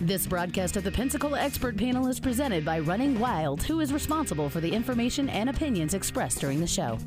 This broadcast of the Pensacola Expert Panel is presented by Running Wild, who is responsible for the information and opinions expressed during the show.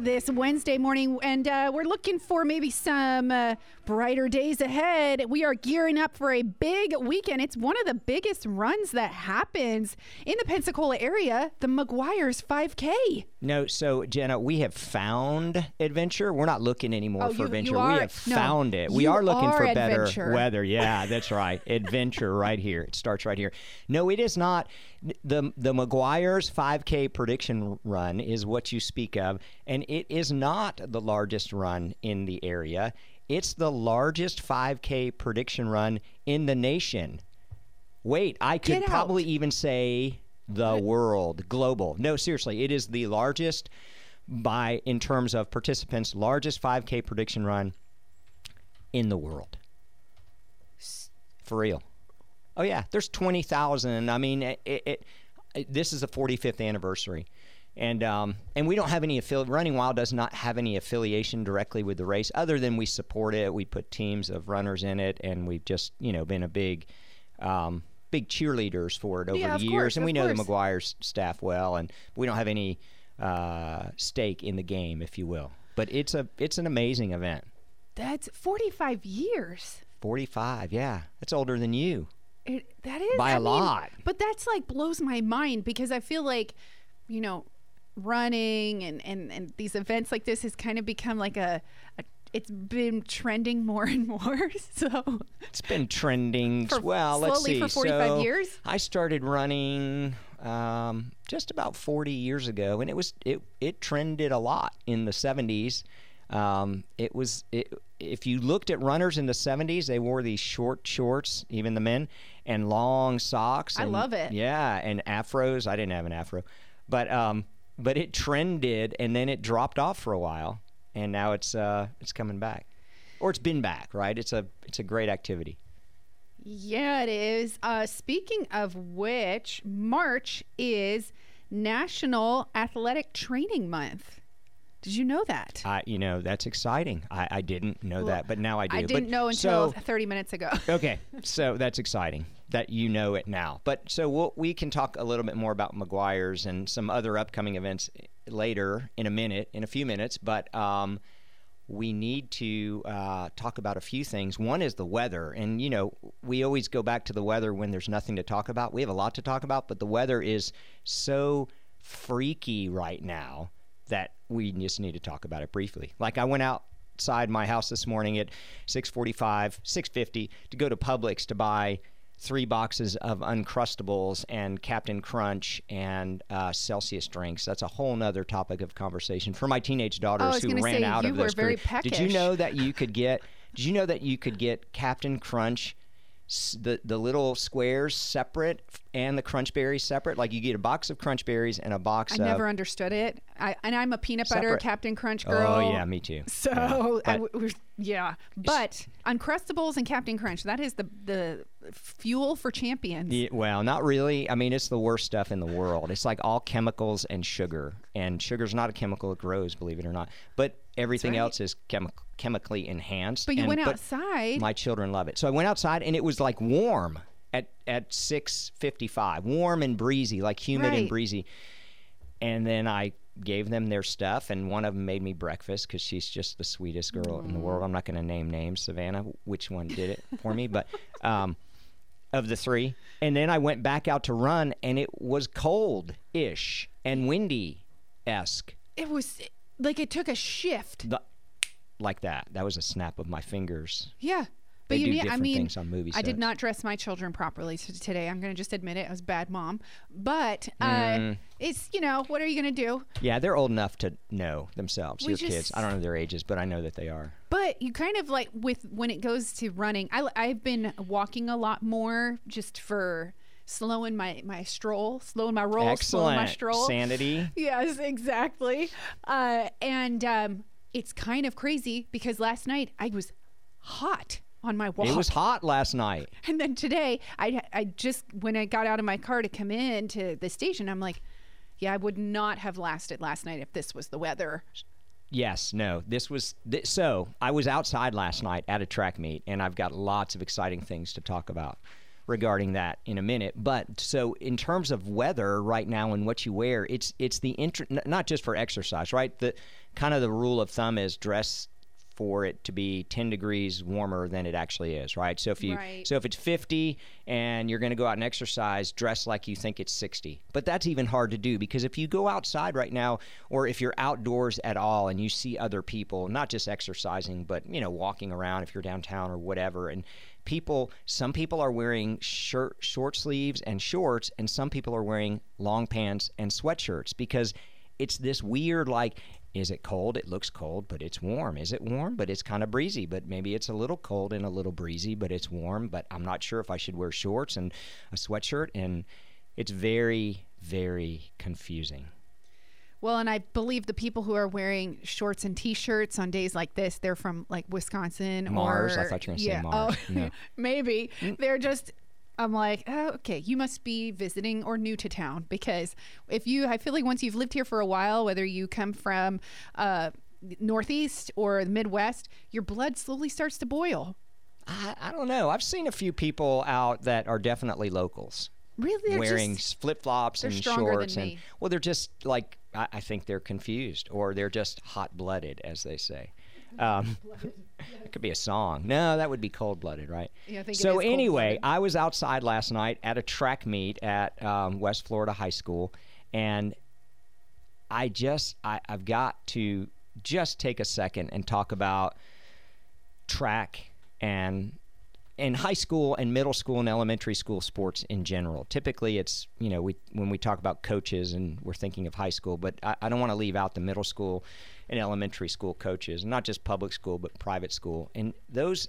This Wednesday morning, and uh, we're looking for maybe some uh, brighter days ahead. We are gearing up for a big weekend. It's one of the biggest runs that happens in the Pensacola area, the McGuire's 5K. No, so Jenna, we have found adventure. We're not looking anymore Oh, for you- adventure. you are- we have no, found it. We are looking for are better adventure. weather. Yeah, that's right. adventure right here. It starts right here. No, it is not. The the McGuire's 5K prediction run is what you speak of, and it is not the largest run in the area. It's the largest 5K prediction run in the nation. Wait, I could probably even say the world, global. No, seriously, it is the largest by in terms of participants, largest 5K prediction run in the world. For real. Oh yeah, there's 20,000. I mean, it, it, it- this is the 45th anniversary. And um, and we don't have any affiliate. Running Wild does not have any affiliation directly with the race, other than we support it. We put teams of runners in it, and we've just you know been a big, um, big cheerleaders for it over Yeah, the years. course, and we know the course. McGuire's staff well, and we don't have any uh, stake in the game, if you will. But it's a it's an amazing event. That's 45 years. 45, yeah, that's older than you. It, that is By a a lot. But that's like blows my mind because I feel like, you know, running and and and these events like this has kind of become like a, a it's been trending more and more. So It's been trending. For- well, let's see. for 45 so years? I started running um, just about 40 years ago, and it was it it trended a lot in the 70s. Um, it was it, if you looked at runners in the 70s, they wore these short shorts, even the men, and long socks. I love it. Yeah, and afros. I didn't have an afro, but um, but it trended, and then it dropped off for a while, and now it's uh, it's coming back, or it's been back. Right? It's a it's a great activity. yeah, it is. Uh, speaking of which, March is National Athletic Training Month. Did you know that? I, you know, that's exciting. I, I didn't know Well, that, but now I do. I didn't But know until so, 30 minutes ago. okay, so that's exciting that you know it now. But so we'll, we can talk a little bit more about McGuire's and some other upcoming events later in a minute, in a few minutes. But um, we need to uh, talk about a few things. One is the weather, and you know, we always go back to the weather when there's nothing to talk about. We have a lot to talk about, but the weather is so freaky right now that we just need to talk about it briefly. Like I went outside my house this morning at 6:45, 6:50 to go to Publix to buy three boxes of Uncrustables and Captain Crunch and uh, Celsius drinks. That's a whole nother topic of conversation for my teenage daughters Oh, was who ran say, out you of were those. Did you know that you could get? Did you know that you could get Captain Crunch? The, the little squares separate and the crunch berries separate like you get a box of crunch berries and a box I of never understood it. I and I'm a peanut butter Separate. Captain Crunch girl. Oh yeah, me too. So Yeah, but- w- yeah, but Uncrustables and Captain Crunch, that is the the fuel for champions. Yeah, well, not really. I mean, it's the worst stuff in the world. It's like all chemicals and sugar, and sugar's not a chemical; it grows, believe it or not. But everything right. else is chemi- chemically enhanced. But you and- went outside. My children love it. So I went outside, and it was like warm at at six fifty five, warm and breezy, like humid Right. and breezy. And then I gave them their stuff, and one of them made me breakfast because she's just the sweetest girl in the world. I'm not going to name names, Savannah, which one did it for me, but um, of the three. And then I went back out to run, and it was cold ish and windy esque. It was like it took a shift. The, like that. That was a snap of my fingers. Yeah. But they you do need, I mean, things on I did not dress my children properly today. I'm going to just admit it. I was a bad mom. But uh, Mm. it's, you know, what are you going to do? Yeah, they're old enough to know themselves. We your kids. I don't know their ages, but I know that they are. But you kind of like with when it goes to running, I, I've been walking a lot more just for slowing my, my stroll, slowing my roll, slowing my stroll. sanity. Yes, exactly. Uh, and um, it's kind of crazy because last night I was hot on my walk. It was hot last night. And then today, I I just when I got out of my car to come in to the station, I'm like, yeah, I would not have lasted last night if this was the weather. Yes, no. This was th- so. I was outside last night at a track meet, and I've got lots of exciting things to talk about regarding that in a minute. But so in terms of weather right now and what you wear, it's it's the int- n- not just for exercise, right? The kind of the rule of thumb is dress for it to be 10 degrees warmer than it actually is, right? So if you Right. so if it's 50 and you're going to go out and exercise, dress like you think it's 60. But that's even hard to do because if you go outside right now or if you're outdoors at all and you see other people, not just exercising, but you know, walking around if you're downtown or whatever and people some people are wearing shirt short sleeves and shorts and some people are wearing long pants and sweatshirts because it's this weird like is it cold? It looks cold, but it's warm. Is it warm? But it's kind of breezy. But maybe it's a little cold and a little breezy, but it's warm. But I'm not sure if I should wear shorts and a sweatshirt. And it's very, very confusing. Well, and I believe the people who are wearing shorts and t-shirts on days like this, they're from like Wisconsin or Mars? I thought you were gonna say Mars. Oh, No. maybe they're just. I'm like, oh, okay, you must be visiting or new to town because if you, I feel like once you've lived here for a while, whether you come from uh, Northeast or the Midwest, your blood slowly starts to boil. I, I don't know. I've seen a few people out that are definitely locals. Really, they're wearing flip flops and shorts and me. well they're just like I, I think they're confused or they're just hot blooded as they say. Um, it could be a song. No that would be cold blooded right? Yeah, I think so anyway i was outside last night at a track meet at um, west florida high school and i just I, i've got to just take a second and talk about track and in high school and middle school and elementary school sports in general. Typically, it's you know we when we talk about coaches and we're thinking of high school, but I, I don't want to leave out the middle school and elementary school coaches, not just public school but private school. And those,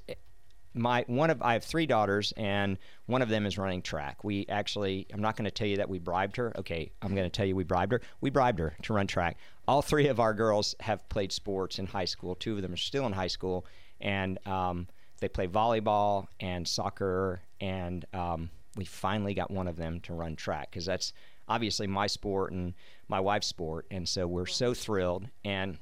my one of I have three daughters and one of them is running track. We actually, I'm not going to tell you that we bribed her. Okay, I'm going to tell you we bribed her. We bribed her to run track. All three of our girls have played sports in high school. Two of them are still in high school, and um, they play volleyball and soccer, and um, we finally got one of them to run track because that's obviously my sport and my wife's sport, and so we're so thrilled. And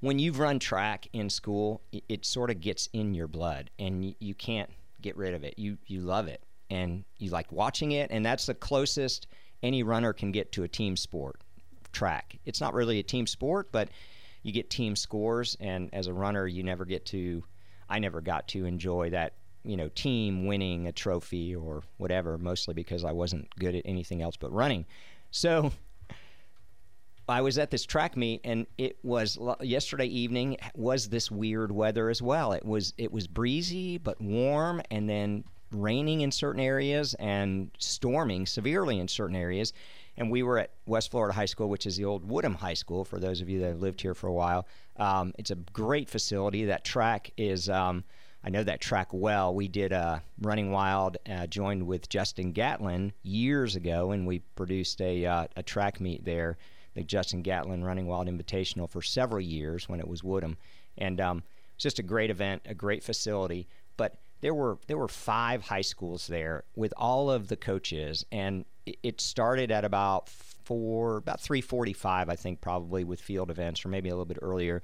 when you've run track in school, it, it sort of gets in your blood, and you, you can't get rid of it. You you love it, and you like watching it, and that's the closest any runner can get to a team sport. Track. It's not really a team sport, but you get team scores, and as a runner, you never get to. I never got to enjoy that, you know, team winning a trophy or whatever. Mostly because I wasn't good at anything else but running. So I was at this track meet, and it was yesterday evening. Was this weird weather as well? It was it was breezy but warm, and then raining in certain areas and storming severely in certain areas. And we were at West Florida High School, which is the old Woodham High School. For those of you that have lived here for a while, um, it's a great facility. That track is. Um, I know that track well. We did uh, Running Wild, uh, joined with Justin Gatlin years ago, and we produced a, uh, a track meet there, the Justin Gatlin Running Wild Invitational, for several years when it was Woodham. And um, it's just a great event, a great facility. But there were there were five high schools there with all of the coaches, and it- started at about four, about three forty-five, I think, probably with field events, or maybe a little bit earlier.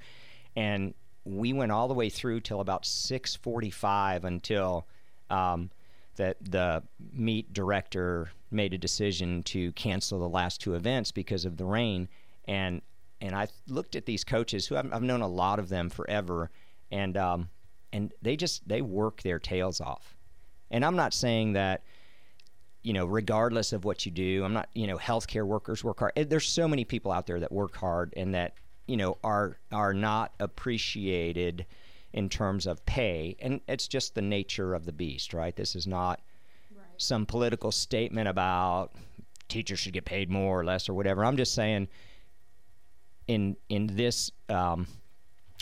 And we went all the way through till about 6:45 until um, that the meet director made a decision to cancel the last two events because of the rain. And and I looked at these coaches who I've, I've known a lot of them forever, and um, and they just they work their tails off. And I'm not saying that you know, regardless of what you do, I'm not, you know, healthcare workers work hard. There's so many people out there that work hard and that, you know, are are not appreciated in terms of pay, and it's just the nature of the beast, right? This is not some political statement about teachers should get paid more or less or whatever. I'm just saying, in in this um,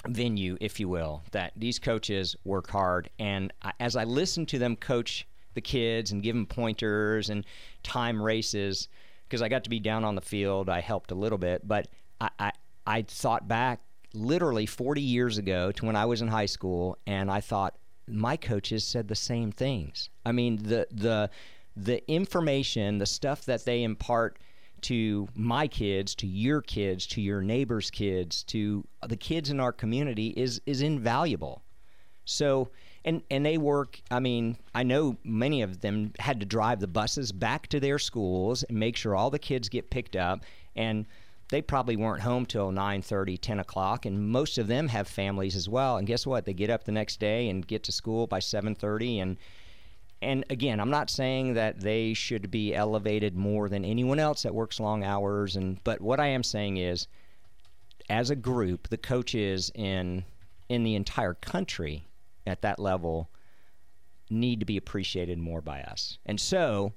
venue, if you will, that these coaches work hard, and as I listen to them coach the kids and give them pointers and time races, because I got to be down on the field, I helped a little bit, but I, I I thought back literally 40 years ago to when I was in high school, and I thought my coaches said the same things. I mean, the the the information, the stuff that they impart to my kids, to your kids, to your neighbors' kids, to the kids in our community is is invaluable. So and and they work i mean i know many of them had to drive the buses back to their schools and make sure all the kids get picked up and they probably weren't home till 9.30 10 o'clock and most of them have families as well and guess what they get up the next day and get to school by 7.30 and and again i'm not saying that they should be elevated more than anyone else that works long hours and but what i am saying is as a group the coaches in in the entire country at that level need to be appreciated more by us. And so,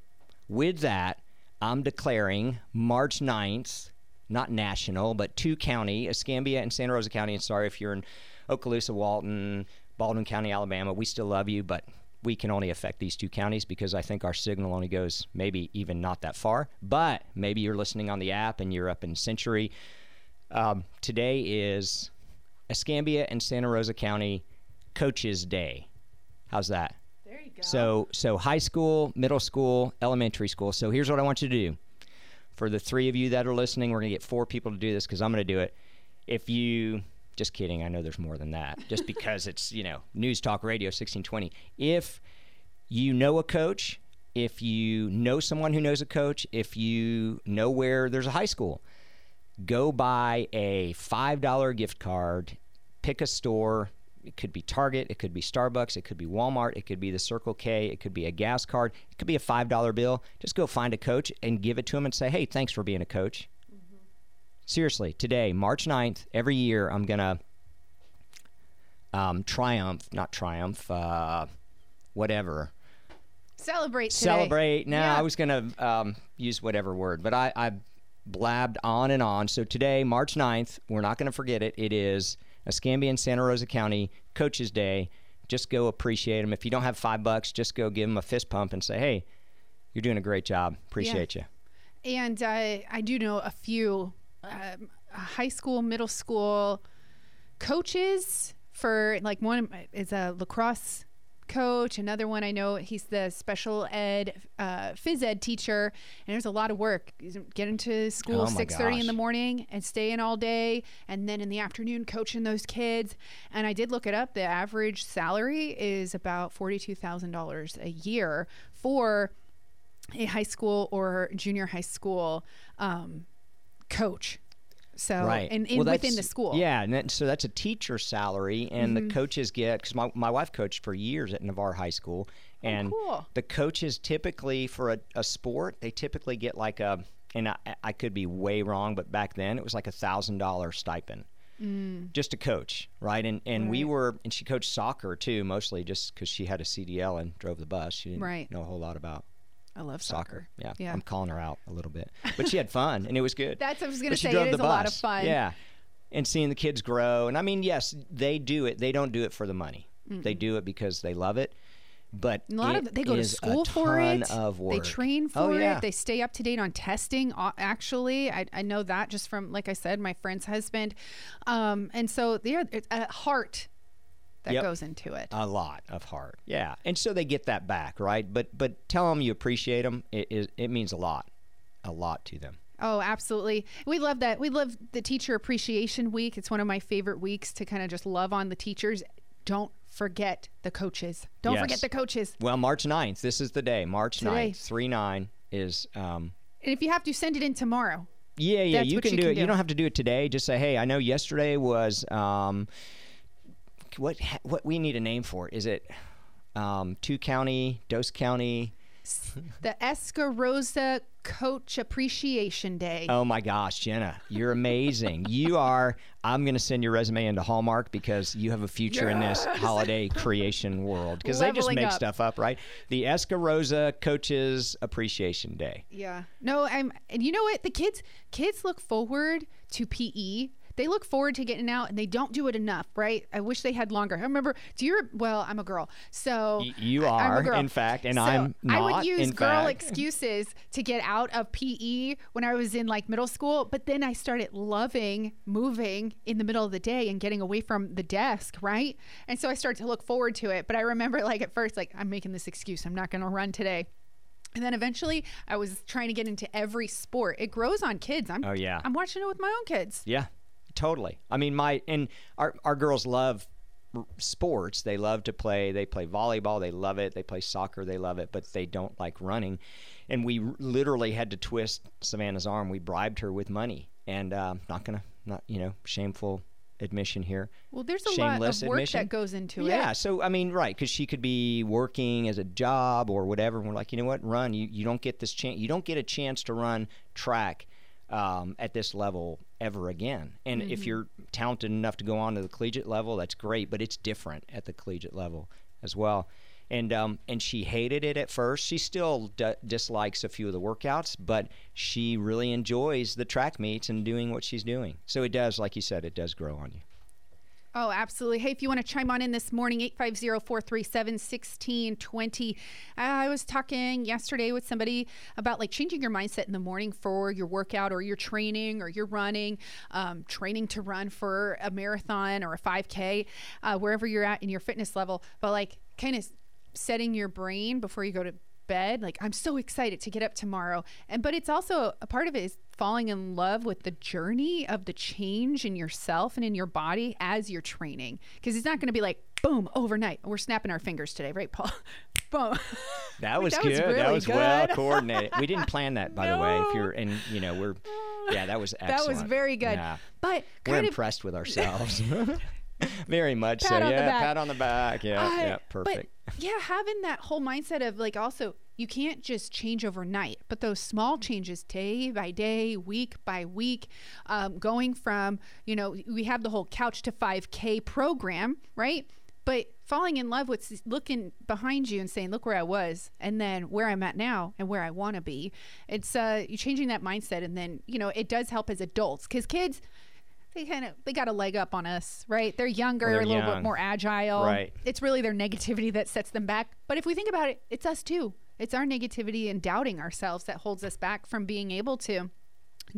with that, I'm declaring March 9th, not national, but two county, Escambia and Santa Rosa County. And sorry if you're in Okaloosa, Walton, Baldwin County, Alabama, we still love you, but we can only affect these two counties because I think our signal only goes maybe even not that far. But maybe you're listening on the app and you're up in Century. Um, today is Escambia and Santa Rosa County Coaches Day. How's that? There you go. So so high school, middle school, elementary school. So here's what I want you to do. For the three of you that are listening, we're gonna get four people to do this because I'm gonna do it. If you just kidding, I know there's more than that. Just because it's, you know, News Talk Radio 1620. If you know a coach, if you know someone who knows a coach, if you know where there's a high school, go buy a $5 gift card, pick a store, it could be Target, it could be Starbucks, it could be Walmart, it could be the Circle K, it could be a gas card, it could be a $5 bill. Just go find a coach and give it to him and say, hey, thanks for being a coach. Seriously, today, March 9th, every year, I'm going to um, triumph, not triumph, uh, whatever. Celebrate today. Celebrate. Now, Yeah. I was going to um, use whatever word, but I, I blabbed on and on. So today, March 9th, we're not going to forget it. It is Escambia and Santa Rosa County Coaches Day. Just go appreciate them. If you don't have five bucks, just go give them a fist pump and say, hey, you're doing a great job. Appreciate you. And uh, I do know a few um, high school, middle school coaches for like one is a lacrosse coach. Another one I know he's the special ed uh, phys ed teacher, and there's a lot of work. Get into school Oh six thirty in the morning and stay in all day, and then in the afternoon coaching those kids. And I did look it up. The average salary is about forty two thousand dollars a year for a high school or junior high school um, coach. So, right. and, and Well, within the school. Yeah, and that, so that's a teacher salary, and Mm-hmm. the coaches get because my, my wife coached for years at Navarre High School, and Oh, cool. the coaches typically for a, a sport they typically get like a and I, I could be way wrong, but back then it was like a thousand dollar stipend. Just to coach, right? And and we Mm. Were, and she coached soccer too, mostly just because she had a CDL and drove the bus. She didn't Right. know a whole lot about I love soccer. soccer. Yeah. Yeah. I'm calling her out a little bit, but she had fun and it was good. That's what I was going to say. It is a lot of fun. Yeah. And seeing the kids grow. And I mean, yes, they do it. They don't do it for the money. They do it because they love it. But A lot of they go to school for it. They train for oh, yeah. it. They stay up to date on testing. Actually, I, I know that just from like I said, my friend's husband, um, and so they're a heart that Yep. goes into it. a lot of heart. Yeah. And so they get that back, right? But but tell them you appreciate them. It, it, it means a lot. A lot to them. Oh, absolutely. We love that. We love the Teacher Appreciation Week. It's one of my favorite weeks to kind of just love on the teachers. Don't forget the coaches. Don't forget the coaches. Well, March 9th. This is the day. March Today. 9th. 3 9 is. Um, And if you have to, send it in tomorrow. Yeah, yeah, That's you can you do can it. You do. don't have to do it today. Just say, "Hey, I know yesterday was um, what what we need a name for it. Is it um, two county, Dose County the Escarosa Coach Appreciation Day. Oh my gosh, Jenna, you're amazing. you are. I'm going to send your resume into Hallmark because you have a future in this holiday creation world because they just make up. stuff up, right? The Escarosa Coaches Appreciation Day. Yeah. No, I'm and you know what? The kids kids look forward to PE. They look forward to getting out and they don't do it enough, right? I wish they had longer. I remember, do you well, I'm a girl. So Y- you I- I'm a are, girl. in fact, and So I'm I would use in girl fact. excuses to get out of PE when I was in like middle school, but then I started loving moving in the middle of the day and getting away from the desk, right? And so I started to look forward to it. But I remember like at first, like, I'm making this excuse. I'm not gonna run today. And then eventually, I was trying to get into every sport. It grows on kids. I'm, Oh, yeah. I'm watching it with my own kids. Yeah, totally. I mean, my and our our girls love sports. They love to play. They play volleyball. They love it. They play soccer. They love it, but they don't like running. And we literally had to twist Savannah's arm. We bribed her with money, and um, not gonna not you know shameful admission here. Well, there's a lot of work admission. that goes into Yeah, it. Yeah. So I mean, right, because she could be working as a job or whatever. And we're like, you know what, run. You you don't get this chance. You don't get a chance to run track um, at this level ever again. And Mm-hmm. if you're talented enough to go on to the collegiate level, that's great. But it's different at the collegiate level as well. And um, and she hated it at first. She still d- dislikes a few of the workouts, but she really enjoys the track meets and doing what she's doing. So it does, like you said, it does grow on you. Oh, absolutely. Hey, if you want to chime on in this morning, 850 437 1620. I was talking yesterday with somebody about like changing your mindset in the morning for your workout or your training or your running, um, training to run for a marathon or a 5K, uh, wherever you're at in your fitness level. But like kind of setting your brain before you go to bed like i'm so excited to get up tomorrow and but it's also a part of it is falling in love with the journey of the change in yourself and in your body as you're training because it's not going to be like boom overnight we're snapping our fingers today right paul boom That was That good. was that really was well good. coordinated. We didn't plan that, by the way. If you're, and you know, we're, yeah, that was excellent. that was very good Yeah. but We're of impressed with ourselves. very much so. Pat the Yeah, pat on the back. Yeah, Uh, yeah, perfect. Yeah, having that whole mindset of like also you can't just change overnight, but those small changes day by day, week by week, um, going from you know we have the whole couch to 5K program, right? But falling in love with looking behind you and saying, "Look where I was," and then where I'm at now and where I want to be. It's uh, you changing that mindset, and then you know it does help as adults because kids they kind of they got a leg up on us, right? They're younger, they're a little bit more agile. Right. It's really their negativity that sets them back. But if we think about it, it's us too. It's our negativity and doubting ourselves that holds us back from being able to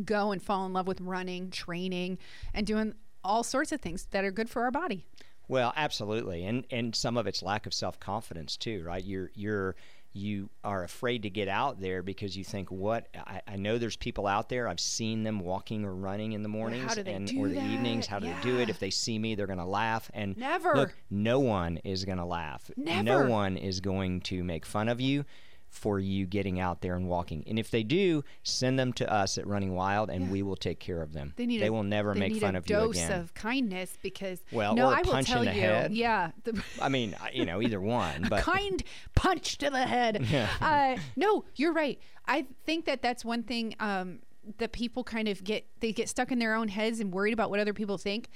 go and fall in love with running, training, and doing all sorts of things that are good for our body. Well, absolutely, and and some of it's lack of self confidence too, right? You're you're you are afraid to get out there because you think, what? I, I know there's people out there. I've seen them walking or running in the mornings and or the evenings. How do they do it? If they see me, they're going to laugh. And Never. look, no one is going to laugh. Never. No one is going to make fun of you for you getting out there and walking. And if they do, send them to us at Running Wild, and we will take care of them. They need. They a, will never they make fun of you again. dose of kindness because Well, no, or a I will punch in tell the you, head. yeah. The, I mean, you know, either one. But kind punch to the head. uh, no, you're right. I think that that's one thing um, that people kind of get they get stuck in their own heads and worried about what other people think.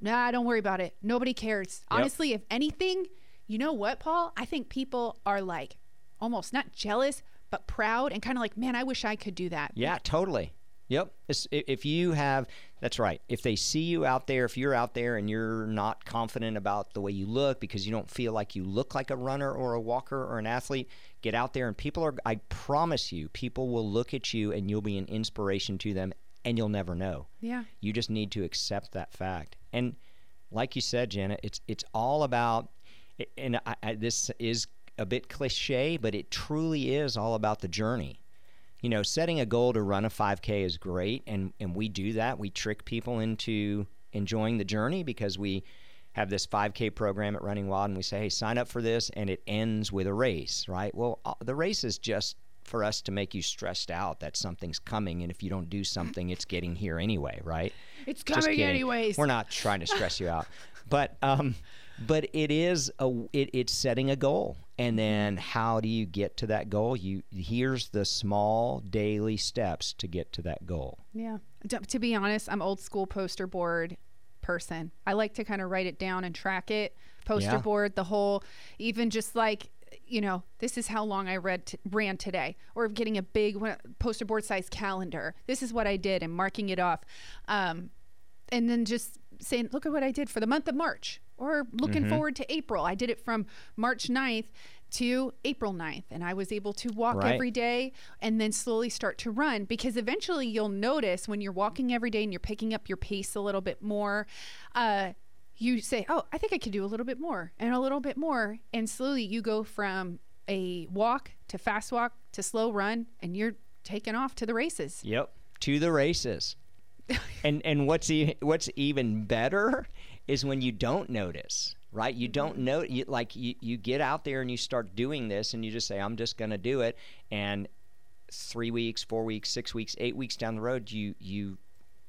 Nah, don't worry about it. Nobody cares. Honestly, if anything, you know what, Paul? I think people are like almost not jealous, but proud and kind of like, man, I wish I could do that. Yeah, totally. Yep. If you have, that's right. If they see you out there, if you're out there and you're not confident about the way you look because you don't feel like you look like a runner or a walker or an athlete, get out there and people are, I promise you, people will look at you and you'll be an inspiration to them and you'll never know. Yeah. You just need to accept that fact. And like you said, Jenna, it's it's all about. And I, I, this is a bit cliche, but it truly is all about the journey. You know, setting a goal to run a 5K is great, and and we do that. We trick people into enjoying the journey because we have this 5K program at Running Wild, and we say, hey, sign up for this, and it ends with a race, right? Well, uh, the race is just for us to make you stressed out that something's coming, and if you don't do something, it's getting here anyway, right? It's coming anyways. We're not trying to stress you out, but um, but it is a it, it's setting a goal and then how do you get to that goal you here's the small daily steps to get to that goal Yeah. D- To be honest, I'm old school poster board person. I like to kind of write it down and track it. Poster Yeah. board, the whole, even just like, you know, this is how long I read t- ran today, or getting a big poster board size calendar. This is what I did, and marking it off, um, and then just saying, look at what I did for the month of March, or looking Mm-hmm. forward to April. I did it from March 9th to April 9th, and I was able to walk Right. every day and then slowly start to run because eventually you'll notice when you're walking every day and you're picking up your pace a little bit more uh, you say oh i think i could do a little bit more and a little bit more and slowly you go from a walk to fast walk to slow run and you're taking off to the races Yep, to the races. and and what's e- what's even better is when you don't notice, right? You don't mm-hmm. know you like you, you get out there and you start doing this and you just say I'm just going to do it and 3 weeks, 4 weeks, 6 weeks, 8 weeks down the road you you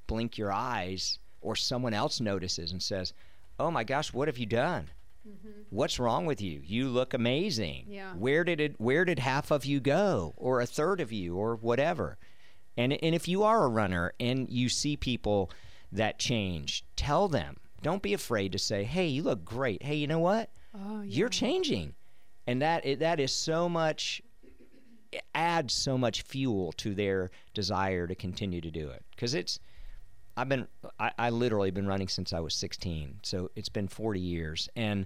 blink your eyes or someone else notices and says, "Oh my gosh, what have you done?" Mm-hmm. What's wrong with you? You look amazing. Yeah. Where did it where did half of you go or a third of you or whatever? And and if you are a runner and you see people that change, tell them. Don't be afraid to say, "Hey, you look great. Hey, you know what? oh You're changing." And that it, that is so much it adds so much fuel to their desire to continue to do it because it's I've been I, I literally been running since I was 16, so it's been 40 years, and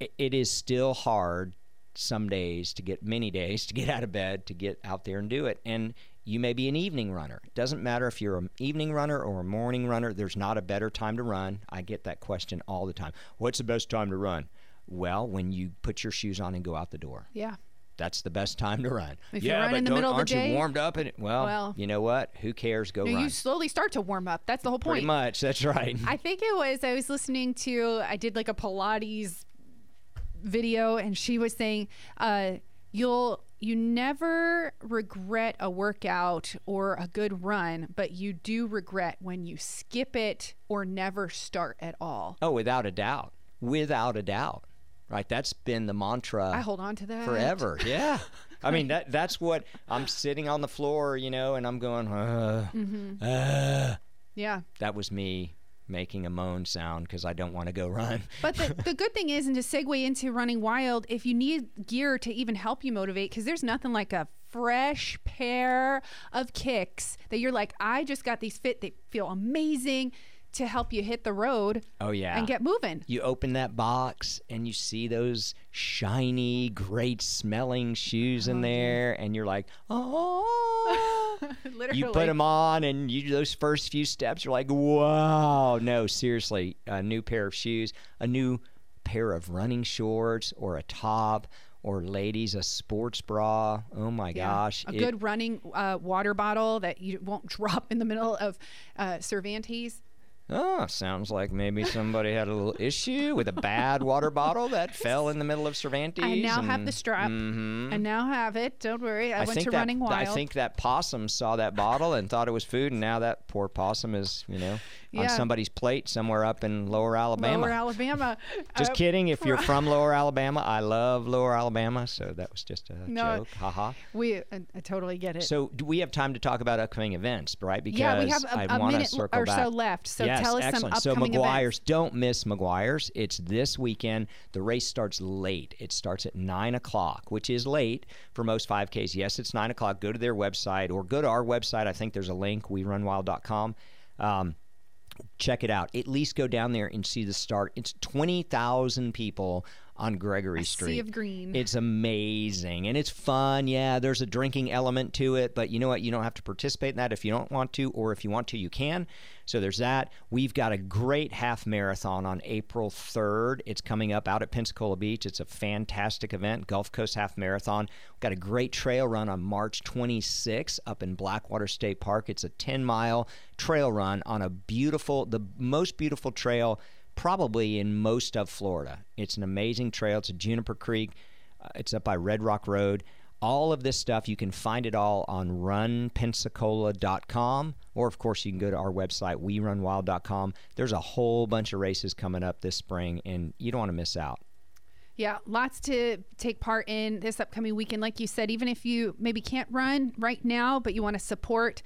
it, it is still hard some days to get many days to get out of bed to get out there and do it. And you may be an evening runner. It doesn't matter if you're an evening runner or a morning runner. There's not a better time to run. I get that question all the time. What's the best time to run? Well, when you put your shoes on and go out the door yeah that's the best time to run. If you yeah, but in the don't- middle of the aren't day- you warmed up? And well, Well- you know what? Who cares? Go no, run. you slowly start to warm up that's the whole point Pretty much. That's right. I think it was I was listening to I did like a Pilates video and she was saying uh you'll you never regret a workout or a good run, but you do regret when you skip it or never start at all. oh, without a doubt. Without a doubt. Right. That's been the mantra I hold on to that forever. Yeah. I mean that that's what I'm sitting on the floor, you know, and I'm going, uh, Mm-hmm. uh. Yeah. that was me making a moan sound because I don't want to go run. But the, the good thing is, and to segue into running wild, if you need gear to even help you motivate, because there's nothing like a fresh pair of kicks that you're like, I just got these fit, they feel amazing to help you hit the road Oh yeah. and get moving. you open that box and you see those shiny, great smelling shoes in there, and you're like, oh. Literally. you put them on, and you do those first few steps, you're like, wow. No, seriously, a new pair of shoes, a new pair of running shorts, or a top, or ladies, a sports bra. Oh my Yeah. gosh. A it- good running uh, water bottle that you won't drop in the middle of uh, Cervantes. Oh, sounds like maybe somebody had a little issue with a bad water bottle that fell in the middle of Cervantes. I now have the strap. Mhm. I now have it. Don't worry. I, went think to that, running wild. I think that possum saw that bottle and thought it was food, and now that poor possum is, you know, on somebody's plate somewhere up in Lower Alabama. Lower Alabama. just Uh, kidding. If you're from Lower Alabama, I love Lower Alabama, so that was just a No. joke. Haha. We, I, I totally get it. So, do we have time to talk about upcoming events, right? Because yeah, we have I a, a minute circle or back. so left. So yes, tell us excellent. some so McGuire's, events. don't miss McGuire's. It's this weekend. The race starts late. It starts at nine o'clock, which is late for most 5Ks. Yes, it's nine o'clock. Go to their website or go to our website. I think there's a link. We WeRunWild.com. Um, check it out. At least go down there and see the start. It's twenty thousand people on Gregory A Street. sea of green. It's amazing and it's fun. Yeah, there's a drinking element to it, but you know what? You don't have to participate in that if you don't want to, or if you want to, you can. So there's that. We've got a great half marathon on April 3rd. It's coming up out at Pensacola Beach. It's a fantastic event, Gulf Coast Half Marathon. We've got a great trail run on March 26th up in Blackwater State Park. It's a 10 mile trail run on a beautiful, the most beautiful trail probably in most of Florida. It's an amazing trail. It's a Juniper Creek. Uh, it's up by Red Rock Road. All of this stuff, you can find it all on runpensacola.com, or of course, you can go to our website, werunwild.com. There's a whole bunch of races coming up this spring, and you don't want to miss out. Yeah, lots to take part in this upcoming weekend. Like you said, even if you maybe can't run right now, but you want to support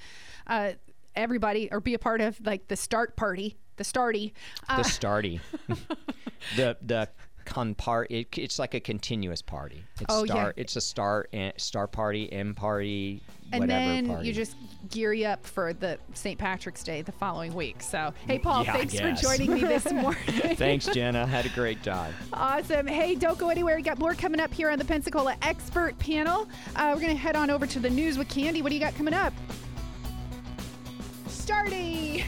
uh, everybody or be a part of like the start party, the starty. The uh, starty. the the con part. It, it's like a continuous party. It's Oh, yeah. It's a start and eh, start party, end party, and whatever then party. you just gear you up for the St. Patrick's Day the following week. So, hey, mm, Paul, Yeah, thanks for joining me this morning. Thanks, Jenna. Had a great time. Awesome. Hey, don't go anywhere. We got more coming up here on the Pensacola Expert Panel. Uh, we're going to head on over to the news with Candy. What do you got coming up? Starty.